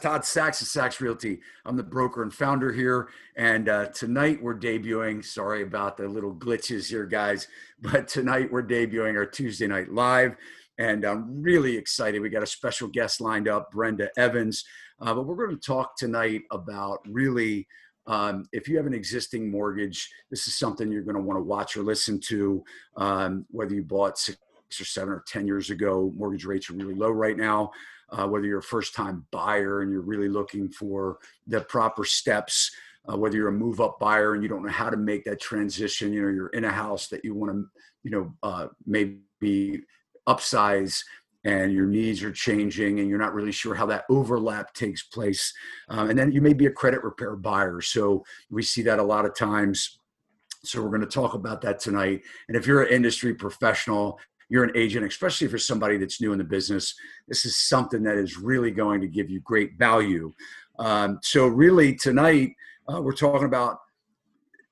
Todd Sachs of Sachs Realty. I'm the broker and founder here. And uh, tonight we're debuting. Sorry about the little glitches here, guys. But tonight we're debuting our Tuesday Night Live. And I'm really excited. We got a special guest lined up, Brenda Evans. Uh, but we're going to talk tonight about really um, if you have an existing mortgage, this is something you're going to want to watch or listen to. Um, whether you bought six or seven or 10 years ago, mortgage rates are really low right now uh, whether you're a first time buyer and you're really looking for the proper steps, uh, whether you're a move up buyer and you don't know how to make that transition, you know, you're in a house that you want to, you know, uh, maybe upsize and your needs are changing and you're not really sure how that overlap takes place. Um, and then you may be a credit repair buyer. So we see that a lot of times. So we're going to talk about that tonight. And if you're an industry professional you're an agent, especially for somebody that's new in the business, this is something that is really going to give you great value. Um, so, really, tonight uh, we're talking about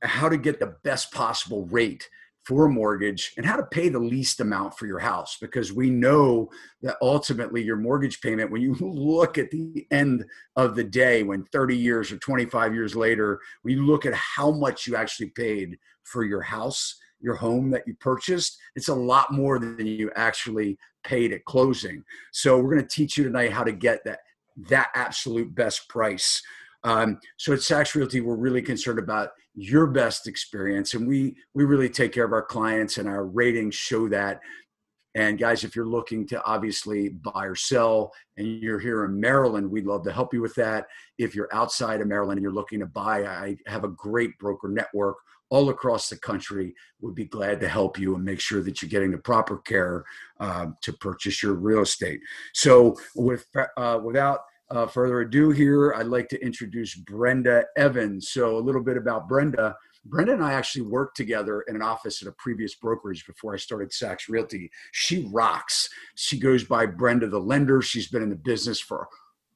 how to get the best possible rate for a mortgage and how to pay the least amount for your house because we know that ultimately your mortgage payment when you look at the end of the day when 30 years or 25 years later when you look at how much you actually paid for your house your home that you purchased, it's a lot more than you actually paid at closing. So we're going to teach you tonight how to get that that absolute best price. Um, so at Sachs Realty, we're really concerned about your best experience, and we we really take care of our clients, and our ratings show that. And guys, if you're looking to obviously buy or sell and you're here in Maryland, we'd love to help you with that. If you're outside of Maryland and you're looking to buy, I have a great broker network all across the country would be glad to help you and make sure that you're getting the proper care uh, to purchase your real estate. So, with uh, without uh, further ado, here I'd like to introduce Brenda Evans. So, a little bit about Brenda. Brenda and I actually worked together in an office at a previous brokerage before I started Sachs Realty. She rocks. She goes by Brenda the Lender. She's been in the business for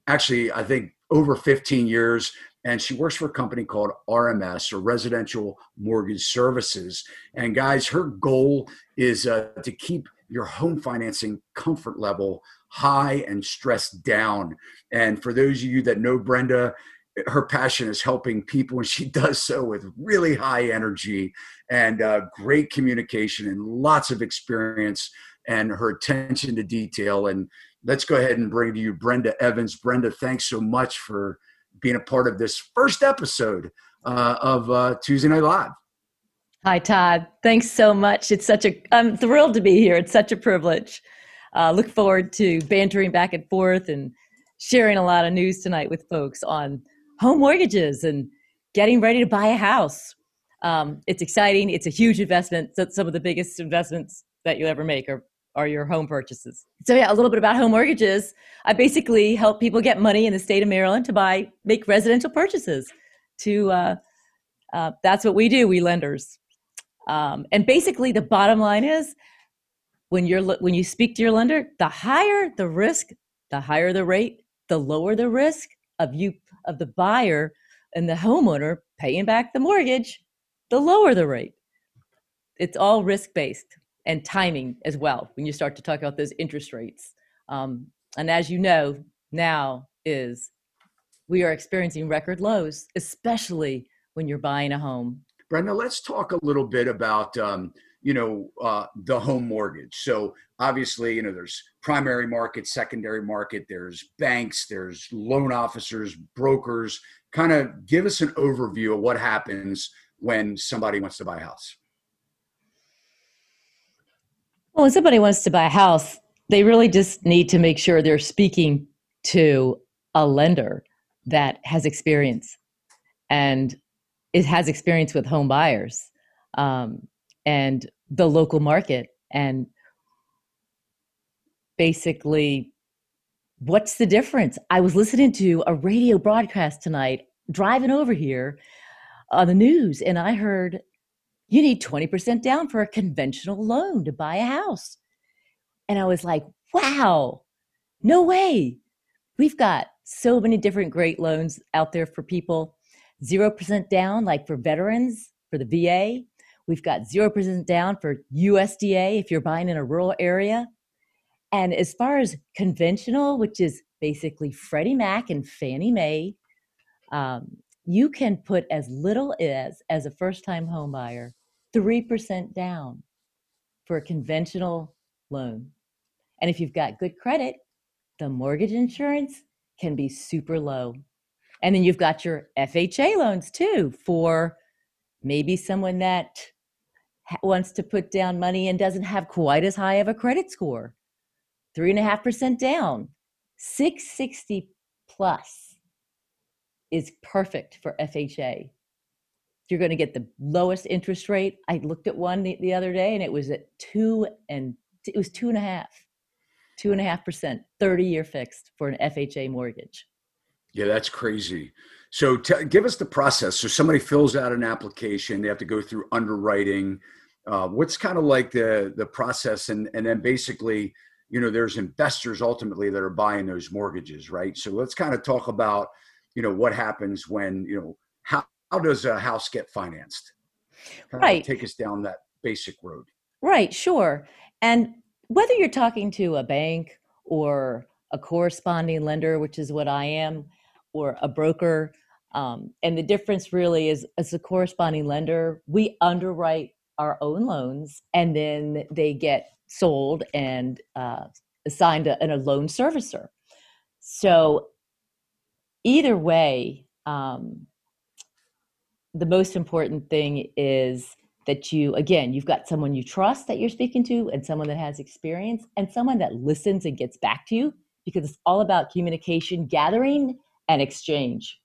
actually, I think, over 15 years and she works for a company called RMS or Residential Mortgage Services. And guys, her goal is uh, to keep your home financing comfort level high and stress down. And for those of you that know Brenda, her passion is helping people, and she does so with really high energy and uh, great communication and lots of experience and her attention to detail. And let's go ahead and bring to you Brenda Evans. Brenda, thanks so much for being a part of this first episode uh, of uh, Tuesday Night Live. Hi, Todd. Thanks so much. It's such a, I'm thrilled to be here. It's such a privilege. Uh, look forward to bantering back and forth and sharing a lot of news tonight with folks on home mortgages and getting ready to buy a house. Um, it's exciting. It's a huge investment. Some of the biggest investments that you'll ever make are are your home purchases. So yeah, a little bit about home mortgages. I basically help people get money in the state of Maryland to buy make residential purchases. To uh, uh, that's what we do, we lenders. Um, and basically, the bottom line is when you're when you speak to your lender, the higher the risk, the higher the rate, the lower the risk of you of the buyer and the homeowner paying back the mortgage, the lower the rate. It's all risk based and timing as well when you start to talk about those interest rates. Um, and as you know, now is we are experiencing record lows, especially when you're buying a home. Brenda, let's talk a little bit about um, you know uh, the home mortgage. So obviously, you know, there's primary market, secondary market. There's banks, there's loan officers, brokers. Kind of give us an overview of what happens when somebody wants to buy a house. Well, when somebody wants to buy a house, they really just need to make sure they're speaking to a lender that has experience and it has experience with home buyers um, and the local market and basically what's the difference? I was listening to a radio broadcast tonight driving over here on the news and i heard you need 20% down for a conventional loan to buy a house. And I was like, wow, no way. We've got so many different great loans out there for people. 0% down, like for veterans, for the VA. We've got 0% down for USDA if you're buying in a rural area. And as far as conventional, which is basically Freddie Mac and Fannie Mae, um, you can put as little as as a first-time home buyer, three percent down for a conventional loan. And if you've got good credit, the mortgage insurance can be super low. And then you've got your FHA loans too for maybe someone that wants to put down money and doesn't have quite as high of a credit score. Three and a half percent down, 660 plus is perfect for FHA. You're going to get the lowest interest rate. I looked at one the, the other day and it was at two and it was two and a half, two and a half percent, 30 year fixed for an FHA mortgage. Yeah, that's crazy. So t- give us the process. So somebody fills out an application, they have to go through underwriting. Uh, what's kind of like the the process, and and then basically, you know, there's investors ultimately that are buying those mortgages, right? So let's kind of talk about, you know, what happens when you know how does a house get financed? Kind right. Take us down that basic road. Right. Sure. And whether you're talking to a bank or a corresponding lender, which is what I am, or a broker. Um, and the difference really is as a corresponding lender, we underwrite our own loans and then they get sold and uh, assigned a, a loan servicer. So either way, um, the most important thing is that you again you've got someone you trust that you're speaking to and someone that has experience and someone that listens and gets back to you because it's all about communication gathering and exchange.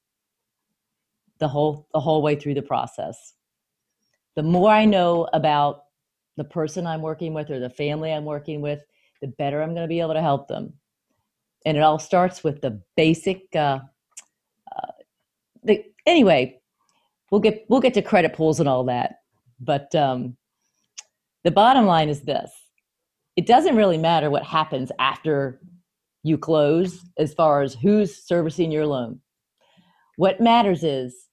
The whole the whole way through the process. The more i know about the person i'm working with or the family i'm working with the better i'm going to be able to help them. And it all starts with the basic uh, uh, the, anyway we'll get we'll get to credit pools and all that but um, the bottom line is this it doesn't really matter what happens after you close as far as who's servicing your loan. What matters is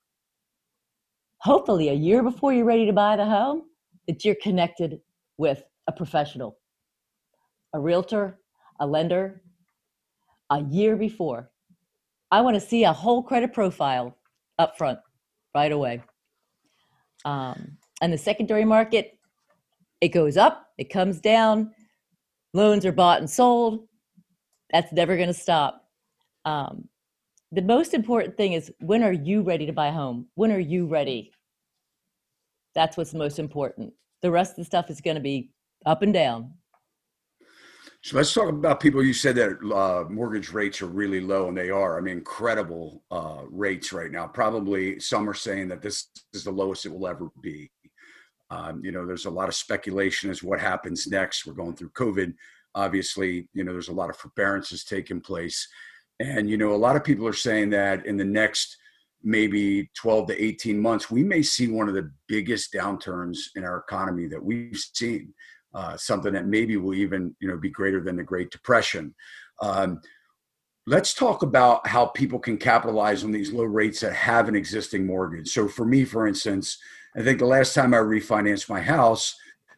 hopefully a year before you're ready to buy the home that you're connected with a professional, a realtor, a lender, a year before. I want to see a whole credit profile up front right away. Um, and the secondary market, it goes up, it comes down, loans are bought and sold, that's never going to stop. Um, the most important thing is when are you ready to buy a home? When are you ready? That's what's most important. The rest of the stuff is going to be up and down. So let's talk about people. You said that uh, mortgage rates are really low, and they are. I mean, incredible uh, rates right now. Probably some are saying that this is the lowest it will ever be. Um, you know, there's a lot of speculation as what happens next. We're going through COVID obviously, you know, there's a lot of forbearances taking place. And, you know, a lot of people are saying that in the next maybe 12 to 18 months, we may see one of the biggest downturns in our economy that we've seen. Uh, something that maybe will even, you know, be greater than the Great Depression. Um, let's talk about how people can capitalize on these low rates that have an existing mortgage. So for me, for instance, I think the last time I refinanced my house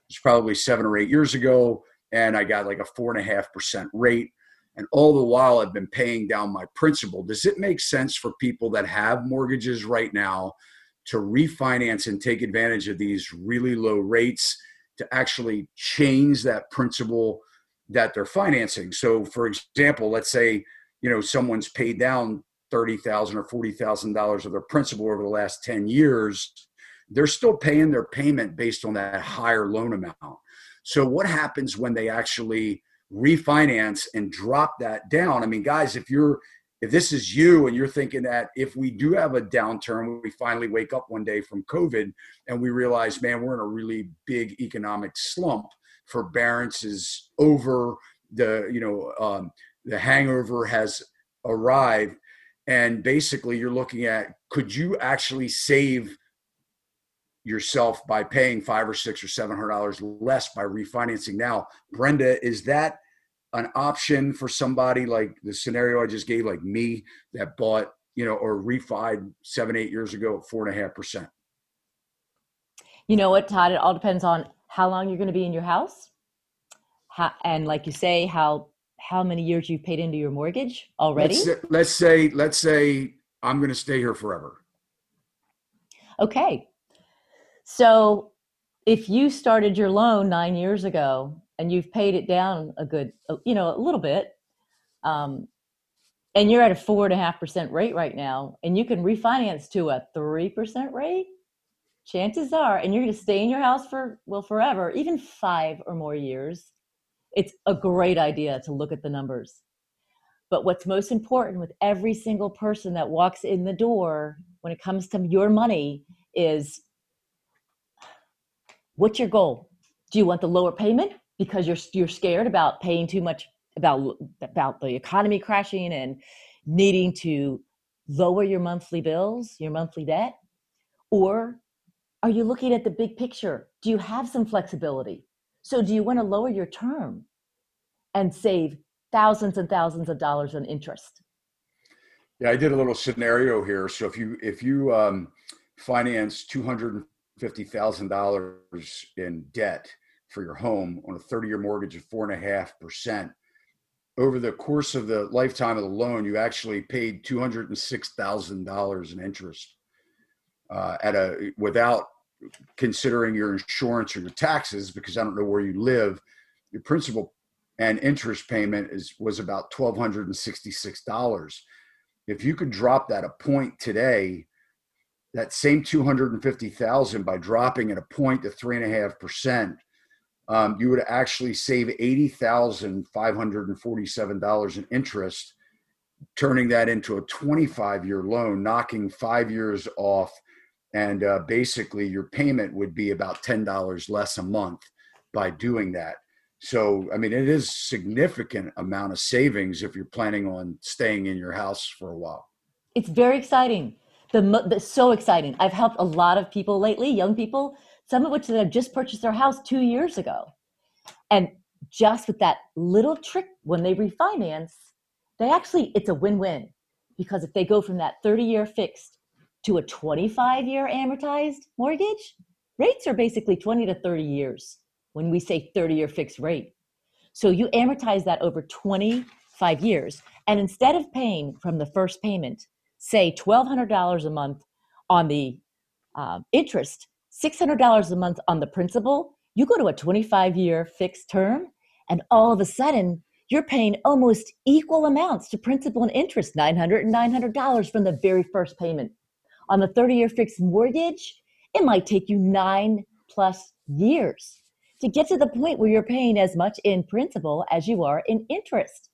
was probably seven or eight years ago and I got like a four and a half percent rate. And all the while, I've been paying down my principal. Does it make sense for people that have mortgages right now to refinance and take advantage of these really low rates to actually change that principal that they're financing? So, for example, let's say you know someone's paid down thirty thousand or forty thousand dollars of their principal over the last ten years. They're still paying their payment based on that higher loan amount so what happens when they actually refinance and drop that down? I mean, guys, if you're if this is you and you're thinking that if we do have a downturn, we finally wake up one day from COVID and we realize, man, we're in a really big economic slump. Forbearance is over. The you know um, the hangover has arrived, and basically you're looking at could you actually save yourself by paying five or six or seven hundred dollars less by refinancing now brenda is that an option for somebody like the scenario i just gave like me that bought you know or refied seven eight years ago at four and a half percent you know what todd it all depends on how long you're going to be in your house how, and like you say, how how many years you've paid into your mortgage already? Let's say, let's say, let's say I'm going to stay here forever. Okay. So if you started your loan nine years ago and you've paid it down a good, you know, a little bit, um, and you're at a four and a half percent rate right now, and you can refinance to a three percent rate, chances are, and you're going to stay in your house for well forever, even five or more years. It's a great idea to look at the numbers. But what's most important with every single person that walks in the door when it comes to your money is what's your goal? Do you want the lower payment because you're you're scared about paying too much about about the economy crashing and needing to lower your monthly bills, your monthly debt? Or are you looking at the big picture? Do you have some flexibility? So do you want to lower your term and save thousands and thousands of dollars in interest? Yeah, I did a little scenario here. So if you if you um, finance two hundred and fifty thousand dollars in debt for your home on a thirty-year mortgage of four and a half percent, over the course of the lifetime of the loan, you actually paid two hundred and six thousand dollars in interest uh, at a without considering your insurance or your taxes, because I don't know where you live. Your principal and interest payment is was about twelve hundred and sixty six dollars. If you could drop that a point today, that same two hundred and fifty thousand by dropping it a point to three and a half percent um, you would actually save $80,547 in interest, turning that into a 25 year loan, knocking five years off. And uh, basically, your payment would be about $10 less a month by doing that. So, I mean, it is significant amount of savings if you're planning on staying in your house for a while. It's very exciting. The, the so exciting. I've helped a lot of people lately, young people some of which that have just purchased their house two years ago. And just with that little trick, when they refinance, they actually, it's a win win because if they go from that 30 year fixed to a 25 year amortized mortgage, rates are basically 20 to 30 years when we say 30 year fixed rate. So you amortize that over 25 years. And instead of paying from the first payment, say $1,200 a month on the uh, interest, $600 a month on the principal, you go to a 25 year fixed term, and all of a sudden, you're paying almost equal amounts to principal and interest $900 and $900 from the very first payment. On the 30 year fixed mortgage, it might take you nine plus years to get to the point where you're paying as much in principal as you are in interest.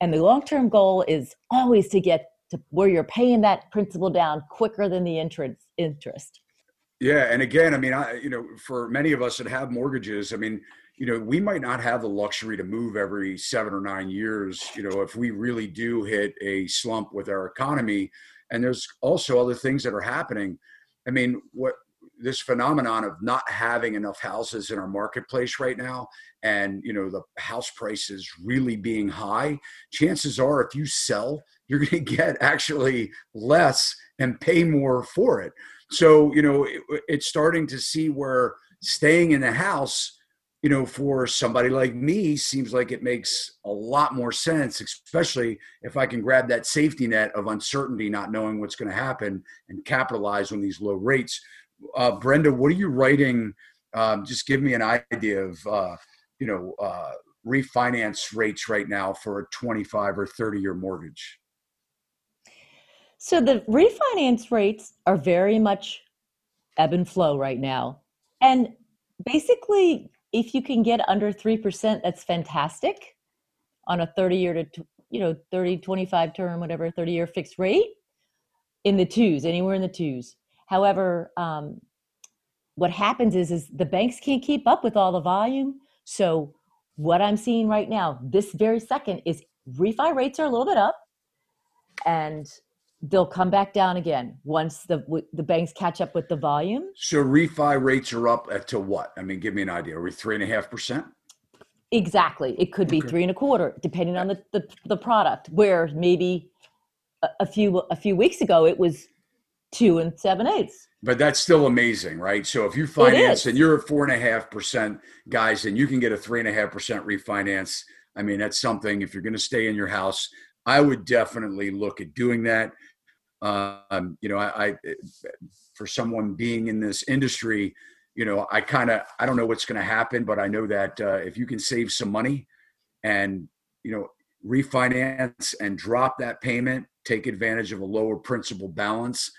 And the long term goal is always to get to where you're paying that principal down quicker than the interest. interest. Yeah, and again, I mean, I you know, for many of us that have mortgages, I mean, you know, we might not have the luxury to move every seven or nine years. You know, if we really do hit a slump with our economy, and there's also other things that are happening. I mean, what this phenomenon of not having enough houses in our marketplace right now and you know the house prices really being high chances are if you sell you're going to get actually less and pay more for it so, you know, it, it's starting to see where staying in the house, you know, for somebody like me seems like it makes a lot more sense, especially if I can grab that safety net of uncertainty, not knowing what's going to happen and capitalize on these low rates. Uh, Brenda, what are you writing? Um, just give me an idea of, uh, you know, uh, refinance rates right now for a 25 or 30 year mortgage. So the refinance rates are very much ebb and flow right now. And basically, if you can get under 3%, that's fantastic on a 30 year to, you know, 30, 25 term, whatever, 30 year fixed rate in the twos, anywhere in the twos. However, um, what happens is, is the banks can't keep up with all the volume. So what I'm seeing right now, this very second, is refi rates are a little bit up and they'll come back down again once the the banks catch up with the volume. So refi rates are up to what? I mean, give me an idea. Are we three and a half percent? Exactly. It could be okay. three and a quarter, depending on the, the, the product. Where maybe a, a, few a few weeks ago it was two and seven eighths. But that's still amazing, right? So if you finance and you're at four and a half percent, guys, and you can get a three and a half percent refinance. I mean, that's something. If you're going to stay in your house, I would definitely look at doing that. Um, you know, I, I for someone being in this industry, you know, I kind of I don't know what's going to happen, but I know that uh, if you can save some money and you know refinance and drop that payment, take advantage of a lower principal balance,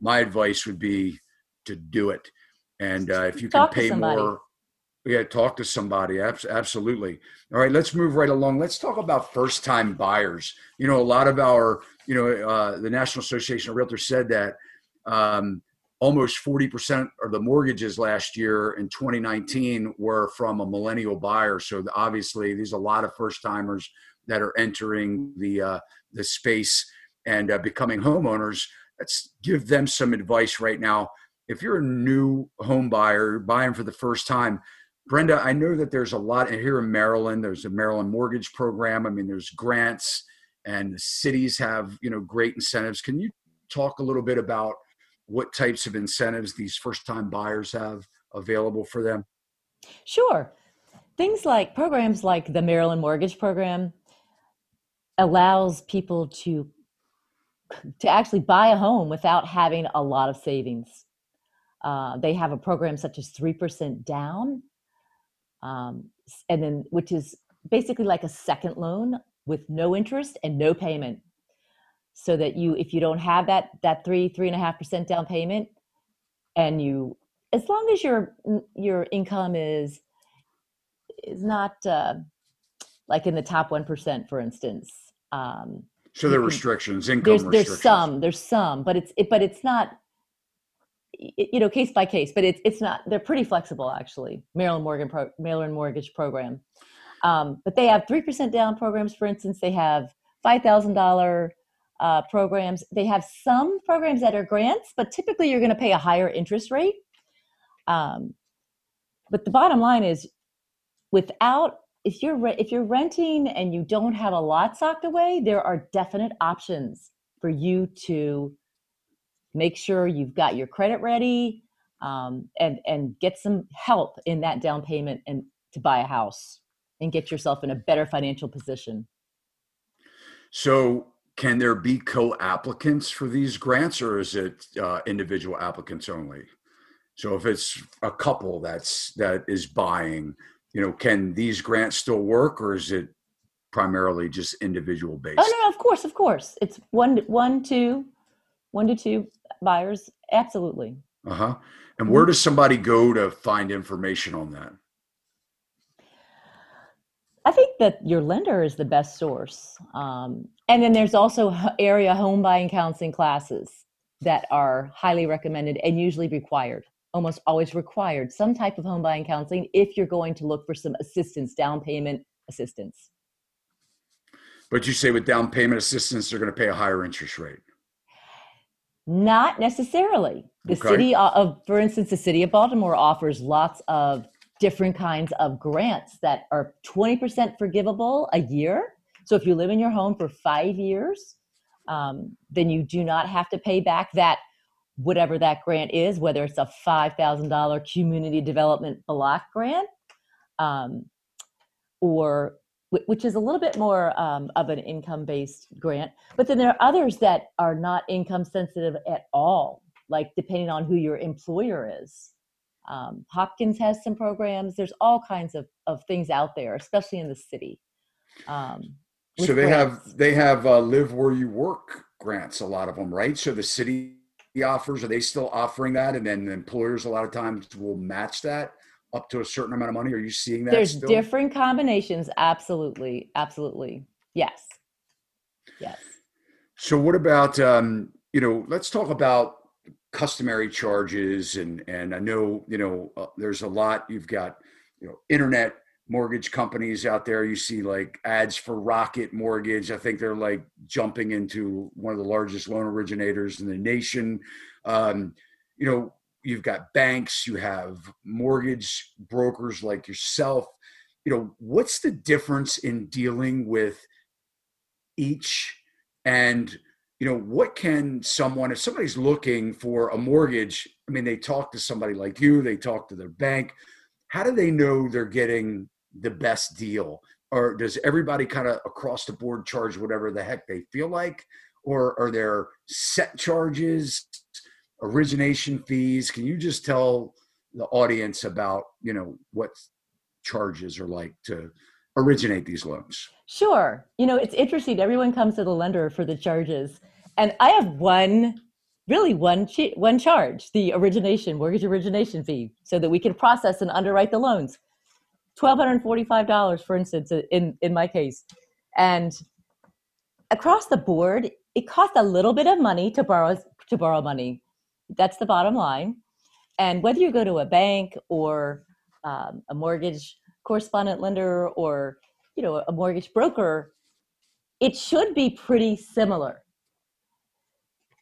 my advice would be to do it. And uh, if you can pay more, yeah, talk to somebody. Absolutely. All right, let's move right along. Let's talk about first time buyers. You know, a lot of our, you know, uh, the National Association of Realtors said that um, almost 40% of the mortgages last year in 2019 were from a millennial buyer. So obviously, there's a lot of first timers that are entering the uh, the space and uh, becoming homeowners. Let's give them some advice right now. If you're a new home buyer buying for the first time, Brenda, I know that there's a lot here in Maryland. There's a Maryland mortgage program. I mean, there's grants, and the cities have you know great incentives. Can you talk a little bit about what types of incentives these first time buyers have available for them? Sure. Things like programs like the Maryland Mortgage Program allows people to to actually buy a home without having a lot of savings. Uh, they have a program such as 3% down, um, and then which is basically like a second loan with no interest and no payment so that you if you don't have that that three three and a half percent down payment and you as long as your your income is is not uh, like in the top 1% for instance um, so there are restrictions income there's, restrictions. there's some there's some but it's it, but it's not you know case by case but it's it's not they're pretty flexible actually maryland morgan pro, maryland mortgage program um, but they have 3% down programs for instance they have $5000 uh, programs. They have some programs that are grants, but typically you're going to pay a higher interest rate. Um, but the bottom line is, without if you're re- if you're renting and you don't have a lot socked away, there are definite options for you to make sure you've got your credit ready um, and and get some help in that down payment and to buy a house and get yourself in a better financial position. So can there be co-applicants for these grants or is it uh, individual applicants only? So if it's a couple that's that is buying you know can these grants still work or is it primarily just individual based? oh no, of course of course. It's one one two one to two buyers absolutely uh-huh and where does somebody go to find information on that I think that your lender is the best source. Um, and then there's also area home buying counseling classes that are highly recommended and usually required, almost always required, some type of home buying counseling if you're going to look for some assistance, down payment assistance. But you say with down payment assistance, they're going to pay a higher interest rate. Not necessarily. The okay. city of, for instance, the city of Baltimore offers lots of different kinds of grants that are 20% forgivable a year. So if you live in your home for five years, um, then you do not have to pay back that whatever that grant is, whether it's a $5,000 community development block grant um, or which is a little bit more um, of an income based grant. But then there are others that are not income sensitive at all, like depending on who your employer is. Um, Hopkins has some programs. There's all kinds of, of things out there, especially in the city. Um, so they grants. have they have uh, live where you work grants. A lot of them, right? So the city offers are they still offering that, and then the employers a lot of times will match that up to a certain amount of money. Are you seeing that? There's still? different combinations. Absolutely, absolutely. Yes, yes. So what about um, you know? Let's talk about customary charges and and I know you know uh, there's a lot you've got you know internet mortgage companies out there you see like ads for Rocket Mortgage I think they're like jumping into one of the largest loan originators in the nation um, you know you've got banks you have mortgage brokers like yourself you know what's the difference in dealing with each and you know, what can someone, if somebody's looking for a mortgage, I mean, they talk to somebody like you, they talk to their bank. How do they know they're getting the best deal? Or does everybody kind of across the board charge whatever the heck they feel like? Or are there set charges, origination fees? Can you just tell the audience about, you know, what charges are like to originate these loans? Sure. You know, it's interesting. Everyone comes to the lender for the charges. And I have one, really one, one charge, the origination, mortgage origination fee, so that we can process and underwrite the loans. $1,245, for instance, in, in my case. And across the board, it costs a little bit of money to borrow, to borrow money. That's the bottom line. And whether you go to a bank or um, a mortgage correspondent lender or you know a mortgage broker it should be pretty similar.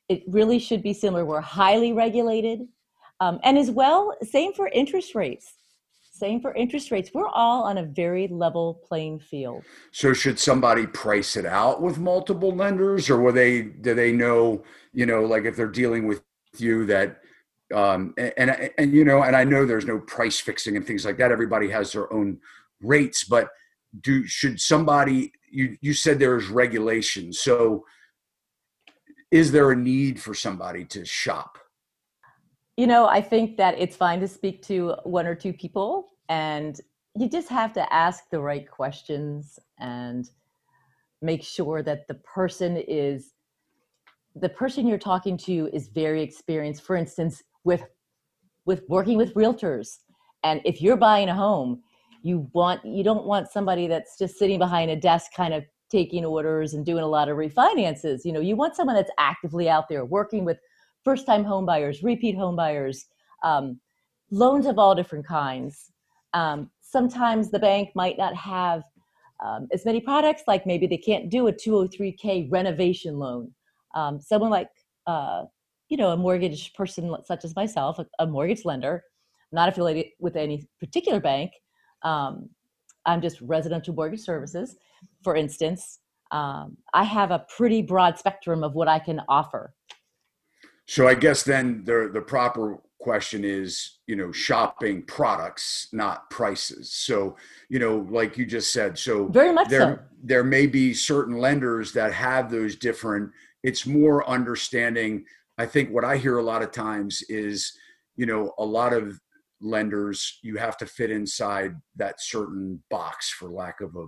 It really should be similar. We're highly regulated. Um, and as well same for interest rates. Same for interest rates. We're all on a very level playing field. So should somebody price it out with multiple lenders or will they do they know you know like if they're dealing with you that um, and, and, and you know, and I know there's no price fixing and things like that. Everybody has their own rates, but do should somebody? You you said there's regulation, so is there a need for somebody to shop? You know, I think that it's fine to speak to one or two people, and you just have to ask the right questions and make sure that the person is the person you're talking to is very experienced. For instance, with with working with realtors. And if you're buying a home you want you don't want somebody that's just sitting behind a desk kind of taking orders and doing a lot of refinances. You know you want someone that's actively out there working with first time home buyers repeat home buyers um, loans of all different kinds. Um, sometimes the bank might not have um, as many products like maybe they can't do a 203k renovation loan um, someone like uh, you know, a mortgage person such as myself, a, a mortgage lender, not affiliated with any particular bank. Um, I'm just residential mortgage services, for instance. Um, I have a pretty broad spectrum of what I can offer. So I guess then the the proper question is, you know, shopping products, not prices. So, you know, like you just said, so very much there, so. There may be certain lenders that have those different. It's more understanding I think what I hear a lot of times is, you know, a lot of lenders, you have to fit inside that certain box, for lack of a,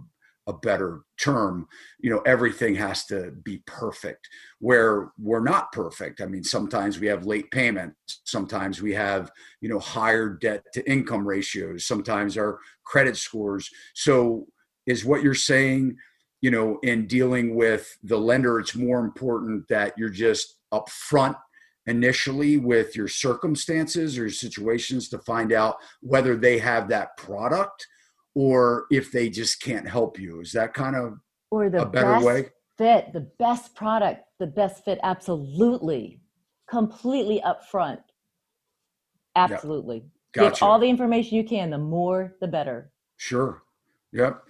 a better term. You know, everything has to be perfect, where we're not perfect. I mean, sometimes we have late payments, sometimes we have, you know, higher debt to income ratios, sometimes our credit scores. So, is what you're saying, you know, in dealing with the lender, it's more important that you're just upfront initially with your circumstances or situations to find out whether they have that product or if they just can't help you. Is that kind of or the a better best way? Fit the best product, the best fit, absolutely, completely upfront. Absolutely. Gotcha. Get all the information you can. The more, the better. Sure. Yep.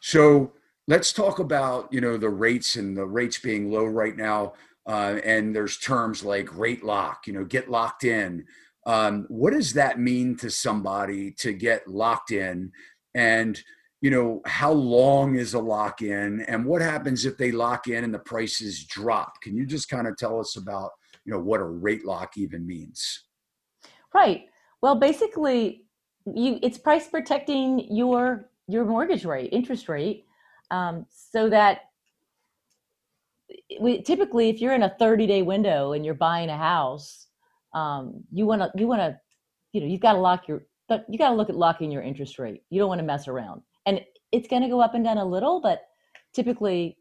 So let's talk about you know the rates and the rates being low right now uh, and there's terms like rate lock, you know, get locked in. Um, what does that mean to somebody to get locked in? And, you know, how long is a lock in? And what happens if they lock in and the prices drop? Can you just kind of tell us about, you know, what a rate lock even means? Right. Well, basically, you it's price protecting your your mortgage rate, interest rate, um, so that we typically if you're in a 30 day window and you're buying a house um, you want to you want to you know you've got to lock your but you got to look at locking your interest rate. You don't want to mess around. And it's going to go up and down a little but typically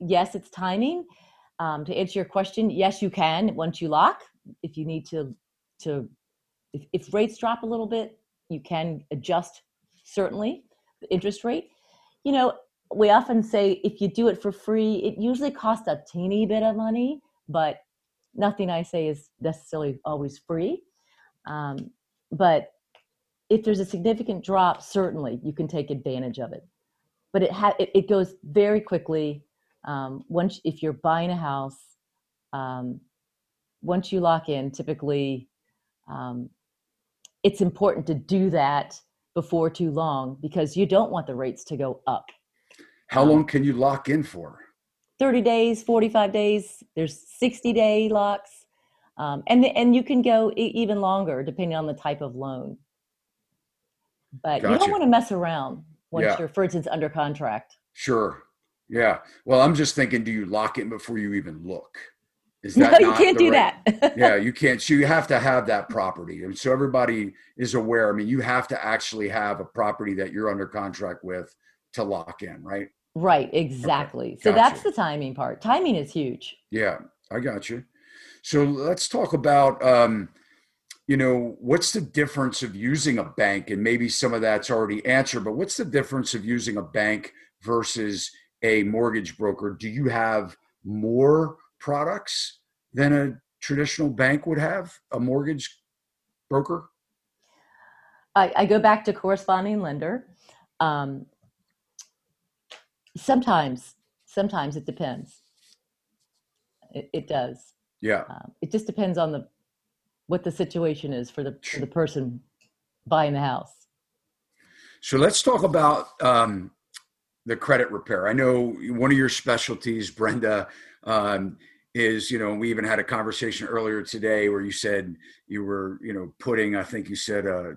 yes it's timing. Um, to answer your question yes you can once you lock. If you need to to if, if rates drop a little bit you can adjust certainly the interest rate. You know we often say if you do it for free, it usually costs a teeny bit of money, but nothing I say is necessarily always free. Um, but if there's a significant drop, certainly you can take advantage of it. But it ha- it, it goes very quickly. Um, once if you're buying a house, um, once you lock in, typically um, it's important to do that before too long because you don't want the rates to go up. How long can you lock in for? 30 days, 45 days. There's 60 day locks. Um, and, and you can go e- even longer depending on the type of loan. But gotcha. you don't want to mess around once yeah. you're, for instance, under contract. Sure. Yeah. Well, I'm just thinking, do you lock in before you even look? Is that no, you can't do right? that. yeah, you can't. So you have to have that property. And so everybody is aware. I mean, you have to actually have a property that you're under contract with to lock in, right? Right, exactly. Okay. So that's the timing part. Timing is huge. Yeah, I got you. So let's talk about um, you know, what's the difference of using a bank? And maybe some of that's already answered, but what's the difference of using a bank versus a mortgage broker? Do you have more products than a traditional bank would have, a mortgage broker? I, I go back to corresponding lender. Um, sometimes, sometimes it depends. It, it does. Yeah. Um, it just depends on the what the situation is for the for the person buying the house. So let's talk about um, the credit repair. I know one of your specialties, Brenda, um, is you know we even had a conversation earlier today where you said you were you know putting I think you said a,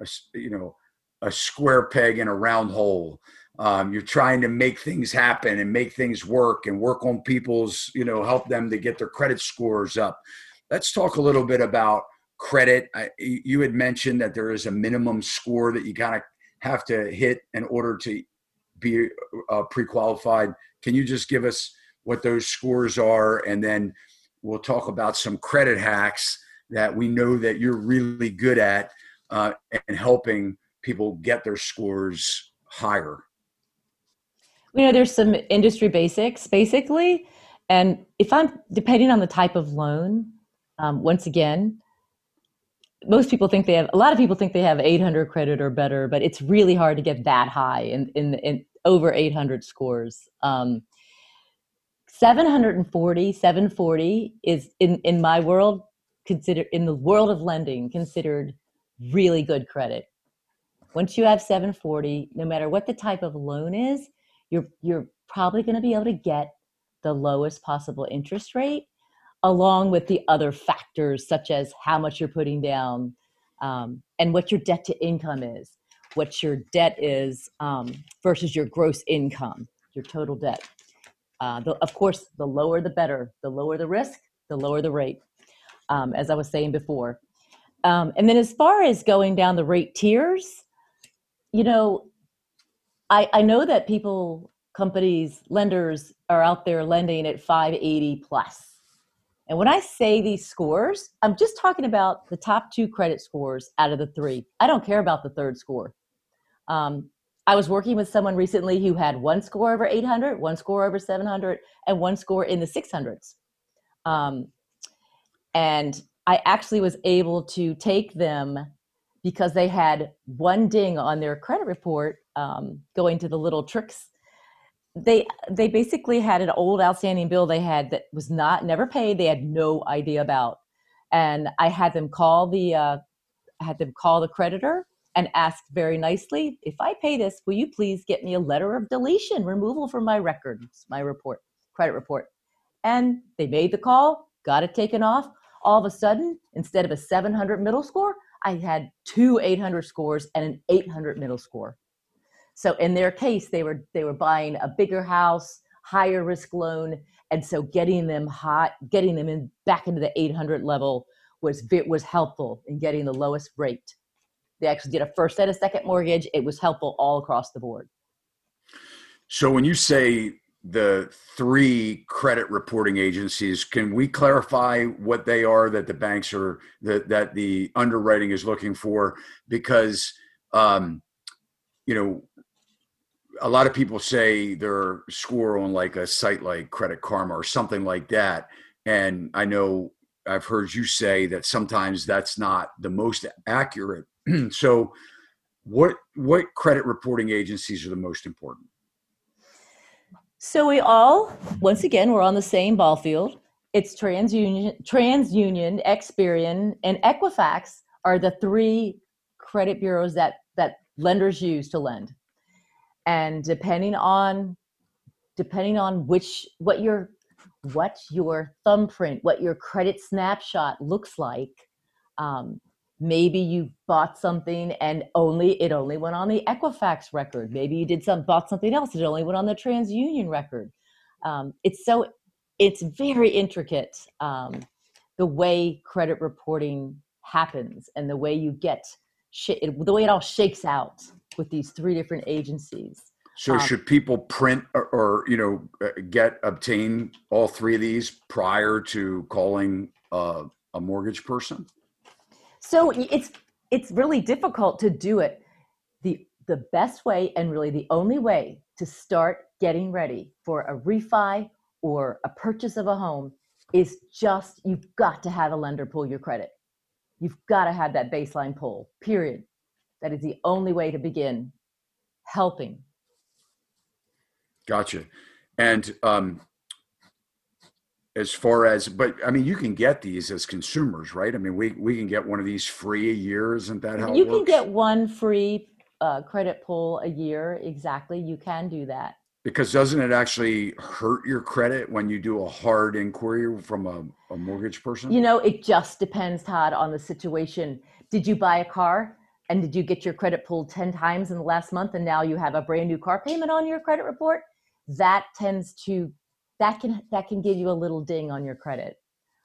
a you know a square peg in a round hole. Um, you're trying to make things happen and make things work and work on people's you know help them to get their credit scores up let's talk a little bit about credit. I, you had mentioned that there is a minimum score that you kind of have to hit in order to be uh, pre-qualified. Can you just give us what those scores are, and then we'll talk about some credit hacks that we know that you're really good at uh, and helping people get their scores higher. You know, there's some industry basics, basically, and if I'm depending on the type of loan, um, once again, most people think they have a lot of people think they have 800 credit or better, but it's really hard to get that high in in, in over 800 scores. Um, 740, 740 is in in my world considered in the world of lending considered really good credit. Once you have 740, no matter what the type of loan is, you're you're probably going to be able to get the lowest possible interest rate along with the other factors such as how much you're putting down um, and what your debt to income is, what your debt is um, versus your gross income, your total debt. Uh, the, of course, the lower the better. The lower the risk, the lower the rate, um, as I was saying before. Um, and then as far as going down the rate tiers, you know, I, I know that people, companies, lenders are out there lending at 580 plus. and when I say these scores, I'm just talking about the top two credit scores out of the three. I don't care about the third score. Um, I was working with someone recently who had one score over 800, one score over 700, and one score in the 600s. Um, and I actually was able to take them because they had one ding on their credit report um, going to the little tricks. They they basically had an old outstanding bill they had that was not never paid. They had no idea about. And i had them call the uh, had them call the creditor and ask very nicely if i pay this will you please get me a letter of deletion removal from my records my report credit report? And they made the call got it taken off. All of a sudden instead of a 700 middle score i had two 800 scores and an 800 middle score so in their case, they were they were buying a bigger house, higher risk loan, and so getting them hot, getting them in back into the 800 level was was helpful in getting the lowest rate. They actually did a first and a second mortgage. It was helpful all across the board. So when you say the three credit reporting agencies, can we clarify what they are that the banks are that that the underwriting is looking for? Because um, you know a lot of people say their score on like a site like Credit Karma or something like that. And I know I've heard you say that sometimes that's not the most accurate. so what what credit reporting agencies are the most important? So we all once again we're on the same ball field it's TransUnion, TransUnion, Experian, and Equifax are the three credit bureaus that that lenders use to lend. And depending on depending on which what your what your thumbprint, what your credit snapshot looks like, um, maybe you bought something and only it only went on the Equifax record. Maybe you did some bought something else, it only went on the TransUnion record. Um, it's so it's very intricate um, the way credit reporting happens and the way you get sh- the way it all shakes out with these three different agencies. So um, should people print or, or, you know uh, get obtain all three of these prior to calling uh, a mortgage person? So it's it's really difficult to do it. the The best way and really the only way to start getting ready for a refi or a purchase of a home is just you've got to have a lender pull your credit. You've got to have that baseline pull. Period. That is the only way to begin helping. Gotcha. And um, as far as but i mean you can get these as consumers right? I mean we we can get one of these free a year. Isn't that how you can get one free uh, credit pull a year. Exactly. You can do that. Because doesn't it actually hurt your credit when you do a hard inquiry from a, a mortgage person? You know it just depends todd on the situation. Did you buy a car and did you get your credit pulled 10 times in the last month and now you have a brand new car payment on your credit report that tends to that can that can give you a little ding on your credit.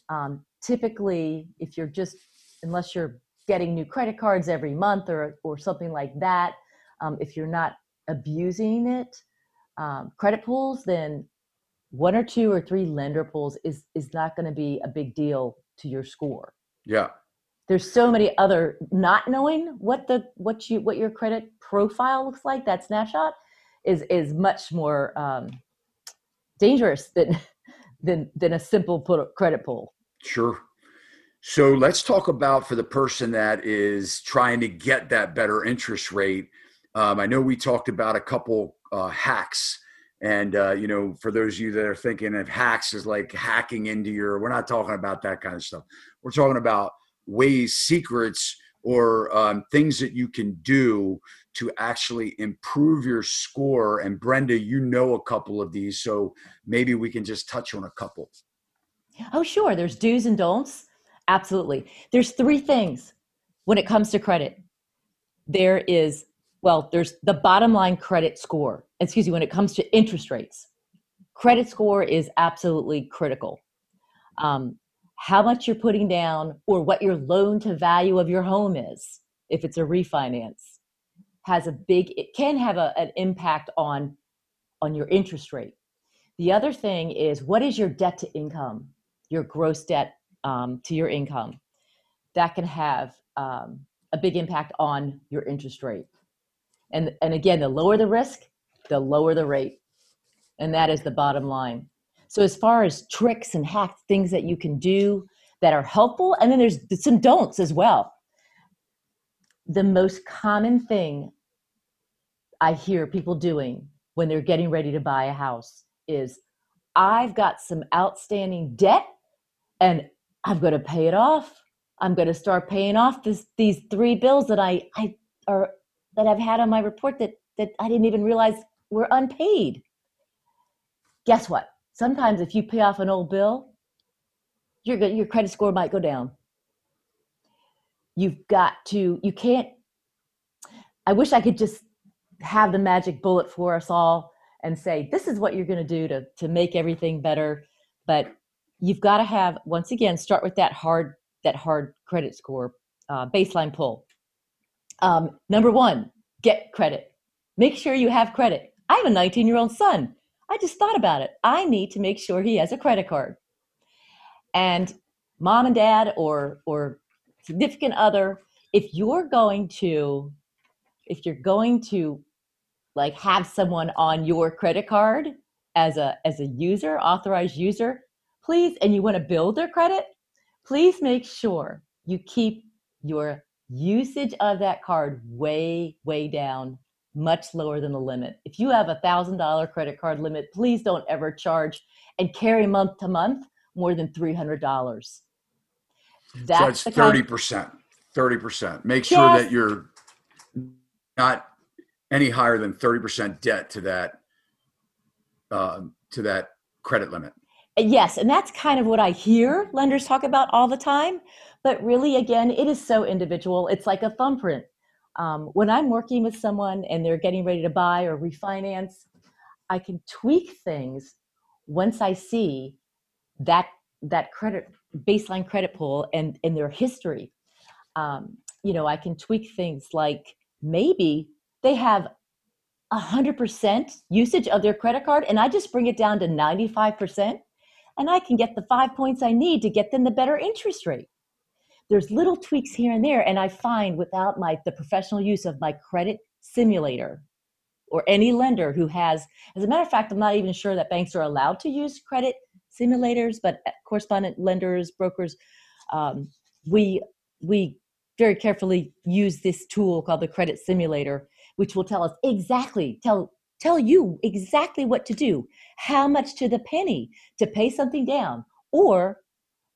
Um, typically, if you're just unless you're getting new credit cards every month or or something like that, um, if you're not abusing it, um, credit pulls, then one or two or three lender pulls is is not going to be a big deal to your score. Yeah. There's so many other not knowing what the what you what your credit profile looks like that snapshot is is much more um, dangerous than than than a simple credit pull. Sure. So let's talk about for the person that is trying to get that better interest rate. Um, I know we talked about a couple uh, hacks, and uh, you know, for those of you that are thinking of hacks is like hacking into your, we're not talking about that kind of stuff. We're talking about ways, secrets, or um, things that you can do to actually improve your score. And Brenda, you know a couple of these, so maybe we can just touch on a couple. Oh, sure. There's do's and don'ts. Absolutely. There's three things when it comes to credit. There is, well, there's the bottom line credit score. Excuse me, when it comes to interest rates, credit score is absolutely critical. Um, how much you're putting down or what your loan to value of your home is, if it's a refinance has a big it can have a, an impact on on your interest rate. The other thing is what is your debt to income your gross debt um, to your income? That can have um, a big impact on your interest rate. And and again the lower the risk the lower the rate. And that is the bottom line so as far as tricks and hacks things that you can do that are helpful and then there's some don'ts as well the most common thing I hear people doing when they're getting ready to buy a house is I've got some outstanding debt and I'm going to pay it off. I'm going to start paying off this, these three bills that I, I are that I've had on my report that that I didn't even realize were unpaid. Guess what? Sometimes if you pay off an old bill, your your credit score might go down. You've got to you can't i wish i could just have the magic bullet for us all and say this is what you're going to do to to make everything better. But you've got to have once again start with that hard that hard credit score uh, baseline pull. Um, number one get credit. Make sure you have credit. I have a 19 year old son i just thought about it. I need to make sure he has a credit card. And mom and dad or or significant other, if you're going to if you're going to like have someone on your credit card as a as a user, authorized user, please and you want to build their credit, please make sure you keep your usage of that card way way down much lower than the limit. If you have a thousand dollar credit card limit, please don't ever charge and carry month to month more than $300. That's so thirty percent. Thirty percent. Make sure yes. that you're not any higher than thirty percent debt to that uh, to that credit limit. Yes, and that's kind of what I hear lenders talk about all the time. But really, again, it is so individual. It's like a thumbprint. Um, when I'm working with someone and they're getting ready to buy or refinance, I can tweak things once I see that that credit baseline credit pull and and their history. Um, you know, I can tweak things like maybe they have a 100% usage of their credit card and I just bring it down to 95% and I can get the five points I need to get them the better interest rate. There's little tweaks here and there, and I find without my the professional use of my credit simulator or any lender who has, as a matter of fact, I'm not even sure that banks are allowed to use credit simulators, but correspondent lenders, brokers, um, we we very carefully use this tool called the credit simulator, which will tell us exactly tell tell you exactly what to do, how much to the penny to pay something down, or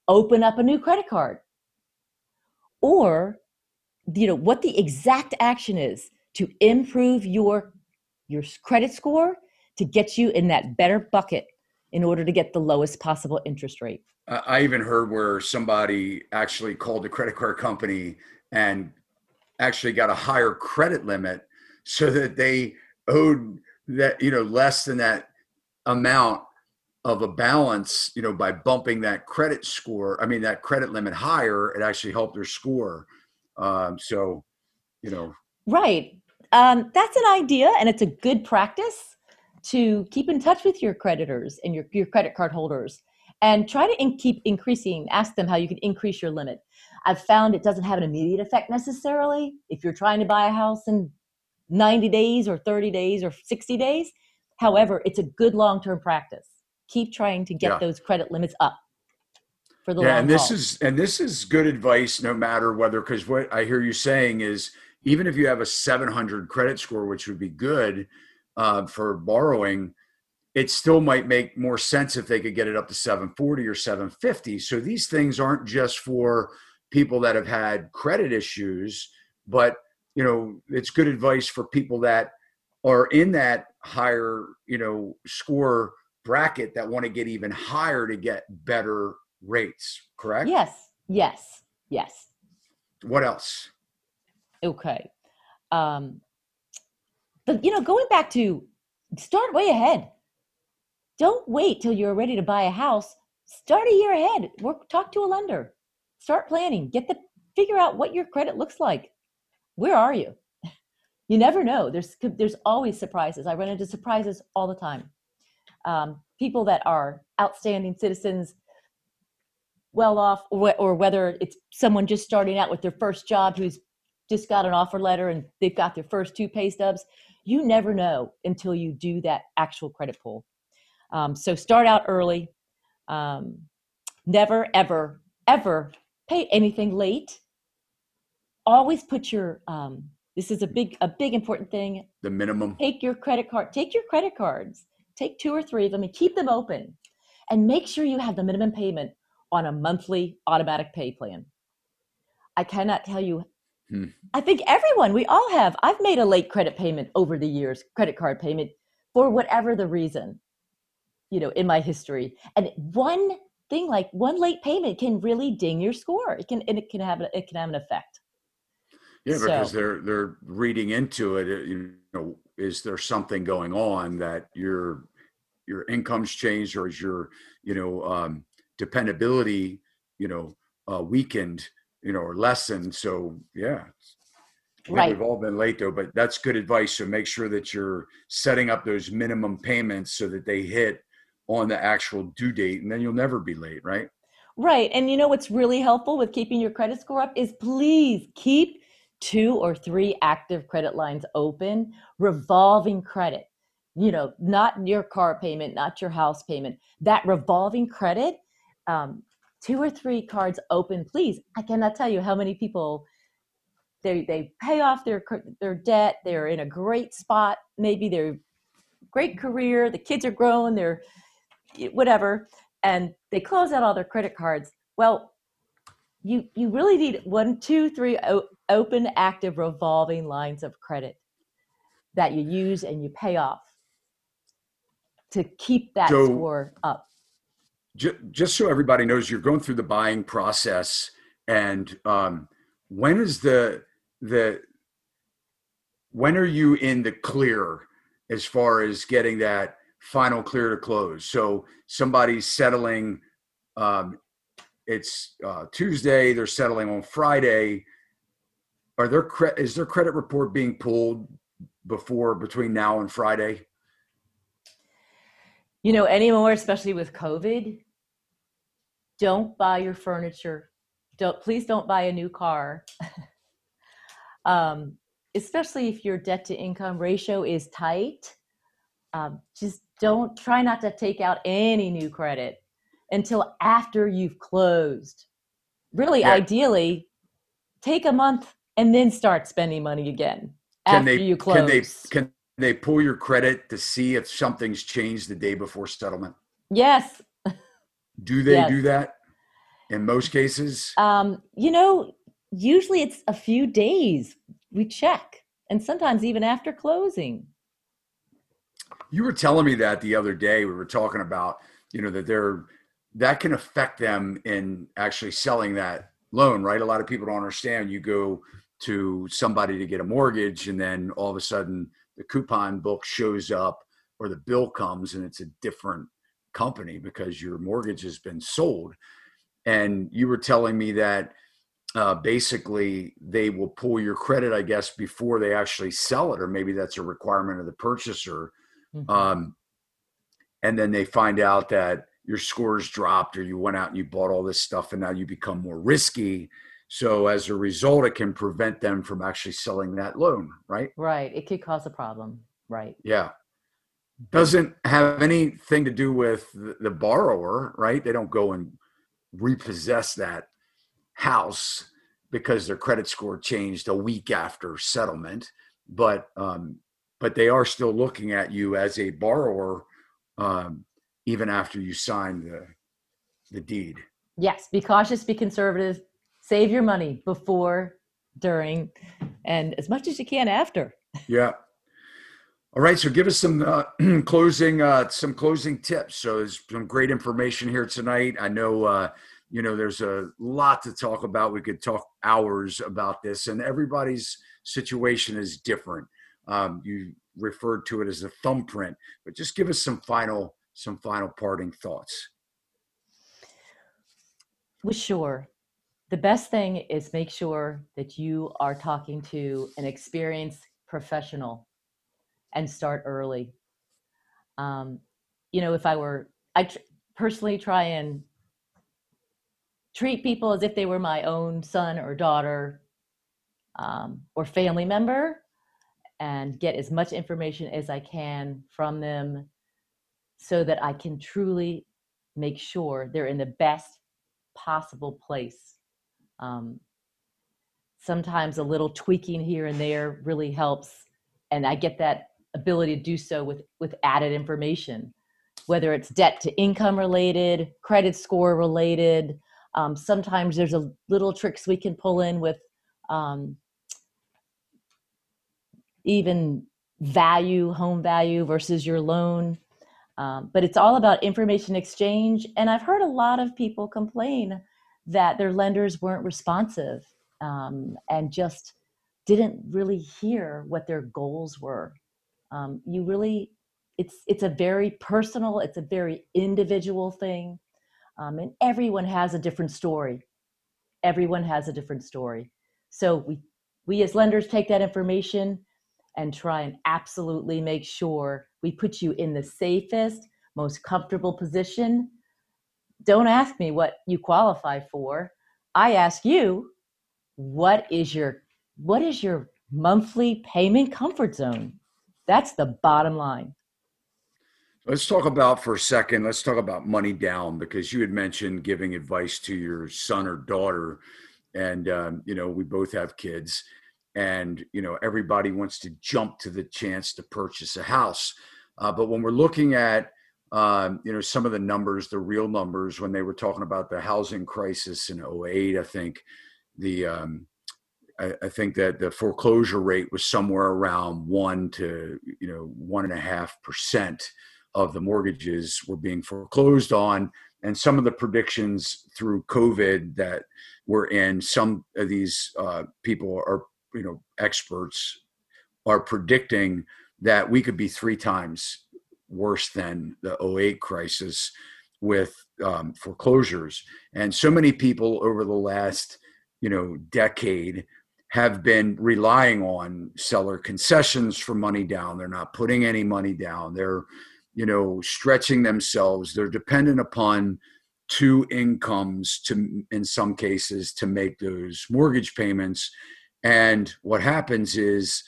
open up a new credit card, or you know what the exact action is to improve your your credit score to get you in that better bucket in order to get the lowest possible interest rate. I even heard where somebody actually called the credit card company and actually got a higher credit limit so that they owed that you know less than that amount of a balance you know by bumping that credit score i mean that credit limit higher it actually helped their score um, so you know right um, that's an idea and it's a good practice to keep in touch with your creditors and your, your credit card holders and try to in, keep increasing ask them how you can increase your limit i've found it doesn't have an immediate effect necessarily if you're trying to buy a house in 90 days or 30 days or 60 days. However, it's a good long term practice. Keep trying to get yeah. those credit limits up for the yeah, and this haul. is and this is good advice no matter whether because what I hear you saying is even if you have a 700 credit score, which would be good uh, for borrowing, it still might make more sense if they could get it up to 740 or 750. So these things aren't just for people that have had credit issues, but you know it's good advice for people that are in that higher you know score bracket that want to get even higher to get better rates correct? Yes yes yes. What else? Okay um but you know going back to start way ahead. Don't wait till you're ready to buy a house. Start a year ahead. Work talk to a lender. Start planning. Get the figure out what your credit looks like. Where are you? You never know. There's there's always surprises. I run into surprises all the time. Um, people that are outstanding citizens, well off, or, or whether it's someone just starting out with their first job who's just got an offer letter and they've got their first two pay stubs. You never know until you do that actual credit pull. Um, so start out early. Um, never, ever, ever pay anything late always put your um, this is a big a big important thing the minimum take your credit card take your credit cards take two or three of them and keep them open. And make sure you have the minimum payment on a monthly automatic pay plan. I cannot tell you hmm. i think everyone we all have. I've made a late credit payment over the years credit card payment for whatever the reason you know in my history. And one thing like one late payment can really ding your score. It can and it can have it can have an effect. Yeah, because so, they're they're reading into it. You know, is there something going on that your your income's changed, or is your you know um, dependability you know uh, weakened, you know, or lessened? So yeah, right. We've all been late though, but that's good advice. So make sure that you're setting up those minimum payments so that they hit on the actual due date, and then you'll never be late, right? Right. And you know what's really helpful with keeping your credit score up is please keep two or three active credit lines open, revolving credit, you know, not your car payment, not your house payment, that revolving credit, um, two or three cards open, please. I cannot tell you how many people they they pay off their their debt. They're in a great spot. Maybe they're great career. The kids are grown. They're whatever. and they close out all their credit cards. Well, you you really need one, two, three o- open, active, revolving lines of credit that you use and you pay off to keep that So- score up. Ju- just so everybody knows, you're going through the buying process, and um, when is the the when are you in the clear as far as getting that final clear to close? So somebody's settling. Um, it's uh, Tuesday. They're settling on Friday. Are their cre- is their credit report being pulled before between now and Friday? You know, anymore, especially with COVID, don't buy your furniture. Don't please don't buy a new car. um, especially if your debt to income ratio is tight. Um, just don't try not to take out any new credit until after you've closed. Really, Yeah. ideally, take a month and then start spending money again Can after they you close. can they can they pull your credit to see if something's changed the day before settlement? yes, Do they Yes. do that? In most cases, Um, you know, usually it's a few days we check, and sometimes even after closing. you were telling me that the other day. We were talking about you know that they're that can affect them in actually selling that loan, right? A lot of people don't understand. You go to somebody to get a mortgage, and then all of a sudden the coupon book shows up or the bill comes, and it's a different company because your mortgage has been sold. And you were telling me that uh, basically they will pull your credit, I guess, before they actually sell it, or maybe that's a requirement of the purchaser. Mhm. Um, and then they find out that your scores dropped, or you went out and you bought all this stuff, and now you become more risky. So as a result, it can prevent them from actually selling that loan, right? right, it could cause a problem. Right. Yeah. Doesn't have anything to do with the, borrower, right? They don't go and repossess that house because their credit score changed a week after settlement, but um, but they are still looking at you as a borrower um, even after you sign the the deed. Yes, be cautious, be conservative, save your money before, during, and as much as you can after. Yeah. All right. So give us some uh, closing uh, some closing tips. So there's some great information here tonight. I know uh, you know there's a lot to talk about. We could talk hours about this, and everybody's situation is different. Um, you referred to it as a thumbprint, but just give us some final some final parting thoughts. Well, sure. The best thing is make sure that you are talking to an experienced professional and start early. Um, you know, if I were, I tr- personally try and treat people as if they were my own son or daughter um, or family member and get as much information as I can from them so that I can truly make sure they're in the best possible place. Um, sometimes a little tweaking here and there really helps, and I get that ability to do so with with added information, whether it's debt to income related, credit score related. Um, sometimes there's a little tricks we can pull in with um, even value, home value versus your loan. Um, but it's all about information exchange. And I've heard a lot of people complain that their lenders weren't responsive um, and just didn't really hear what their goals were. Um, you really, it's it's a very personal, it's a very individual thing, um, and everyone has a different story. Everyone has a different story. So we we as lenders take that information and try and absolutely make sure we put you in the safest, most comfortable position. Don't ask me what you qualify for. I ask you, what is your what is your monthly payment comfort zone? That's the bottom line. Let's talk about for a second. Let's talk about money down because you had mentioned giving advice to your son or daughter, and um, you know we both have kids, and you know everybody wants to jump to the chance to purchase a house, uh, but when we're looking at um, you know, some of the numbers, the real numbers, when they were talking about the housing crisis in 08, I think the, um, I, I, think that the foreclosure rate was somewhere around one to, you know, one and a half percent of the mortgages were being foreclosed on. And some of the predictions through COVID that were in, some of these uh, people are, you know, experts are predicting that we could be three times worse than the 08 crisis with um, foreclosures. And so many people over the last, you know, decade have been relying on seller concessions for money down. They're not putting any money down. They're, you know, stretching themselves. They're dependent upon two incomes to, in some cases, to make those mortgage payments. And what happens is,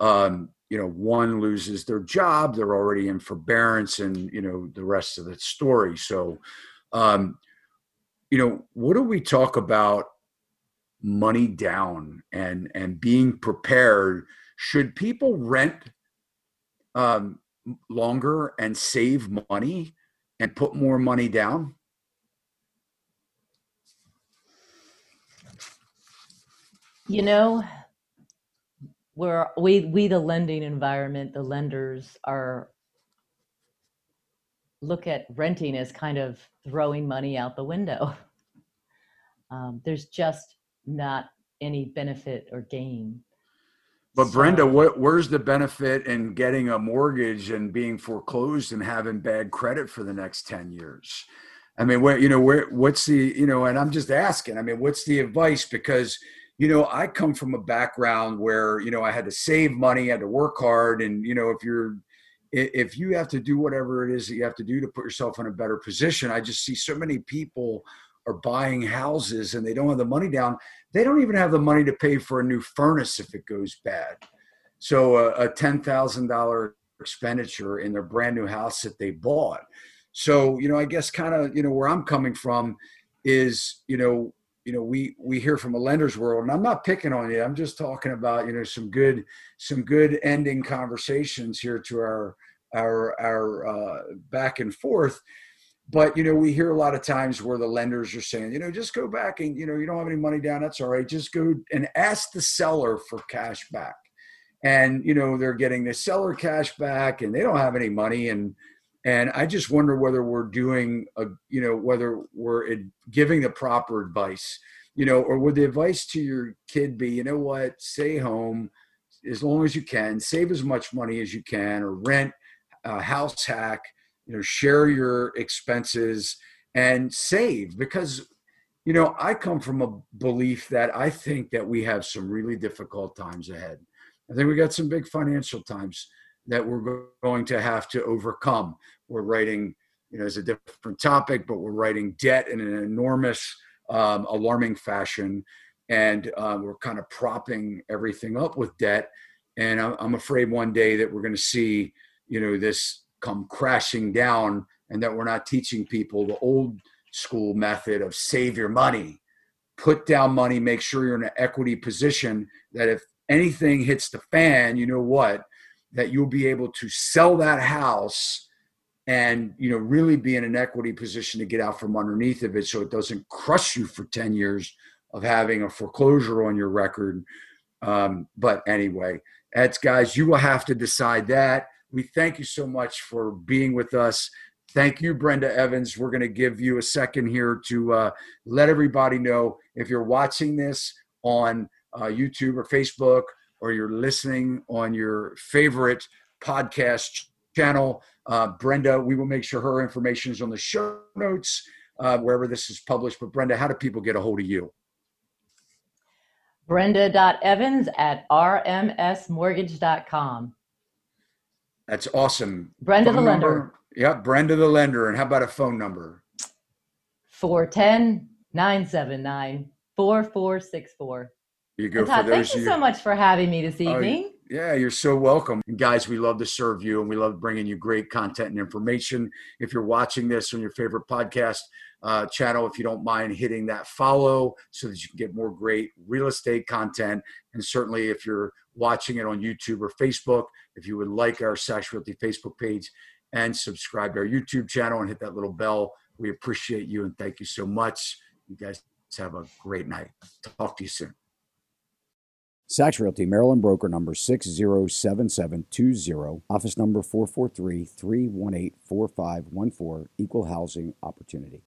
um, you know one loses their job they're already in forbearance and you know the rest of the story. So um you know what do we talk about money down and and being prepared? Should people rent um longer and save money and put more money down you know where we we the lending environment the lenders are look at renting as kind of throwing money out the window. Um, there's just not any benefit or gain. But so, brenda what, where's the benefit in getting a mortgage and being foreclosed and having bad credit for the next 10 years? I mean where you know where what's the you know and i'm just asking i mean what's the advice? Because you know, I come from a background where, you know, I had to save money, I had to work hard. And, you know, if you're, if you have to do whatever it is that you have to do to put yourself in a better position, I just see so many people are buying houses and they don't have the money down. They don't even have the money to pay for a new furnace if it goes bad. So a, a $10,000 expenditure in their brand new house that they bought. So, you know, I guess kind of, you know, where I'm coming from is, you know, you know we we hear from a lender's world and i'm not picking on you. I'm just talking about you know some good some good ending conversations here to our our our uh, back and forth. But you know we hear a lot of times where the lenders are saying you know just go back and you know you don't have any money down that's all right. Just go and ask the seller for cash back. And you know they're getting the seller cash back and they don't have any money. And and i just wonder whether we're doing a you know whether we're giving the proper advice you know or would the advice to your kid be you know what? Stay home as long as you can save as much money as you can or rent a house hack you know share your expenses and save? Because you know i come from a belief that i think that we have some really difficult times ahead. I think we got some big financial times that we're going to have to overcome. We're writing, you know, it's a different topic, but we're writing debt in an enormous, um, alarming fashion. And um, we're kind of propping everything up with debt. And I'm afraid one day that we're going to see, you know, this come crashing down and that we're not teaching people the old school method of save your money, put down money, make sure you're in an equity position that if anything hits the fan, you know what? that you'll be able to sell that house and you know really be in an equity position to get out from underneath of it so it doesn't crush you for 10 years of having a foreclosure on your record. Um, but anyway that's guys you will have to decide that. We thank you so much for being with us. Thank you brenda evans. We're going to give you a second here to uh, let everybody know if you're watching this on uh, youtube or facebook or you're listening on your favorite podcast channel, uh, Brenda, we will make sure her information is on the show notes uh, wherever this is published. But Brenda, how do people get a hold of you? Brenda.evans at rmsmortgage.com. That's awesome. Brenda phone the number? lender. Yeah, Brenda the lender. And how about a phone number? 410 979 4464. You go Todd, thank you, you so much for having me this oh, evening. Uh, yeah, you're so welcome. And guys, we love to serve you and we love bringing you great content and information. If you're watching this on your favorite podcast uh, channel, if you don't mind hitting that follow so that you can get more great real estate content. And certainly, if you're watching it on YouTube or Facebook, if you would like our Sash Realty Facebook page and subscribe to our YouTube channel and hit that little bell, we appreciate you and thank you so much. You guys have a great night. Talk to you soon. Sachs Realty, Maryland broker number 607720, office number 443 318 4514, equal housing opportunity.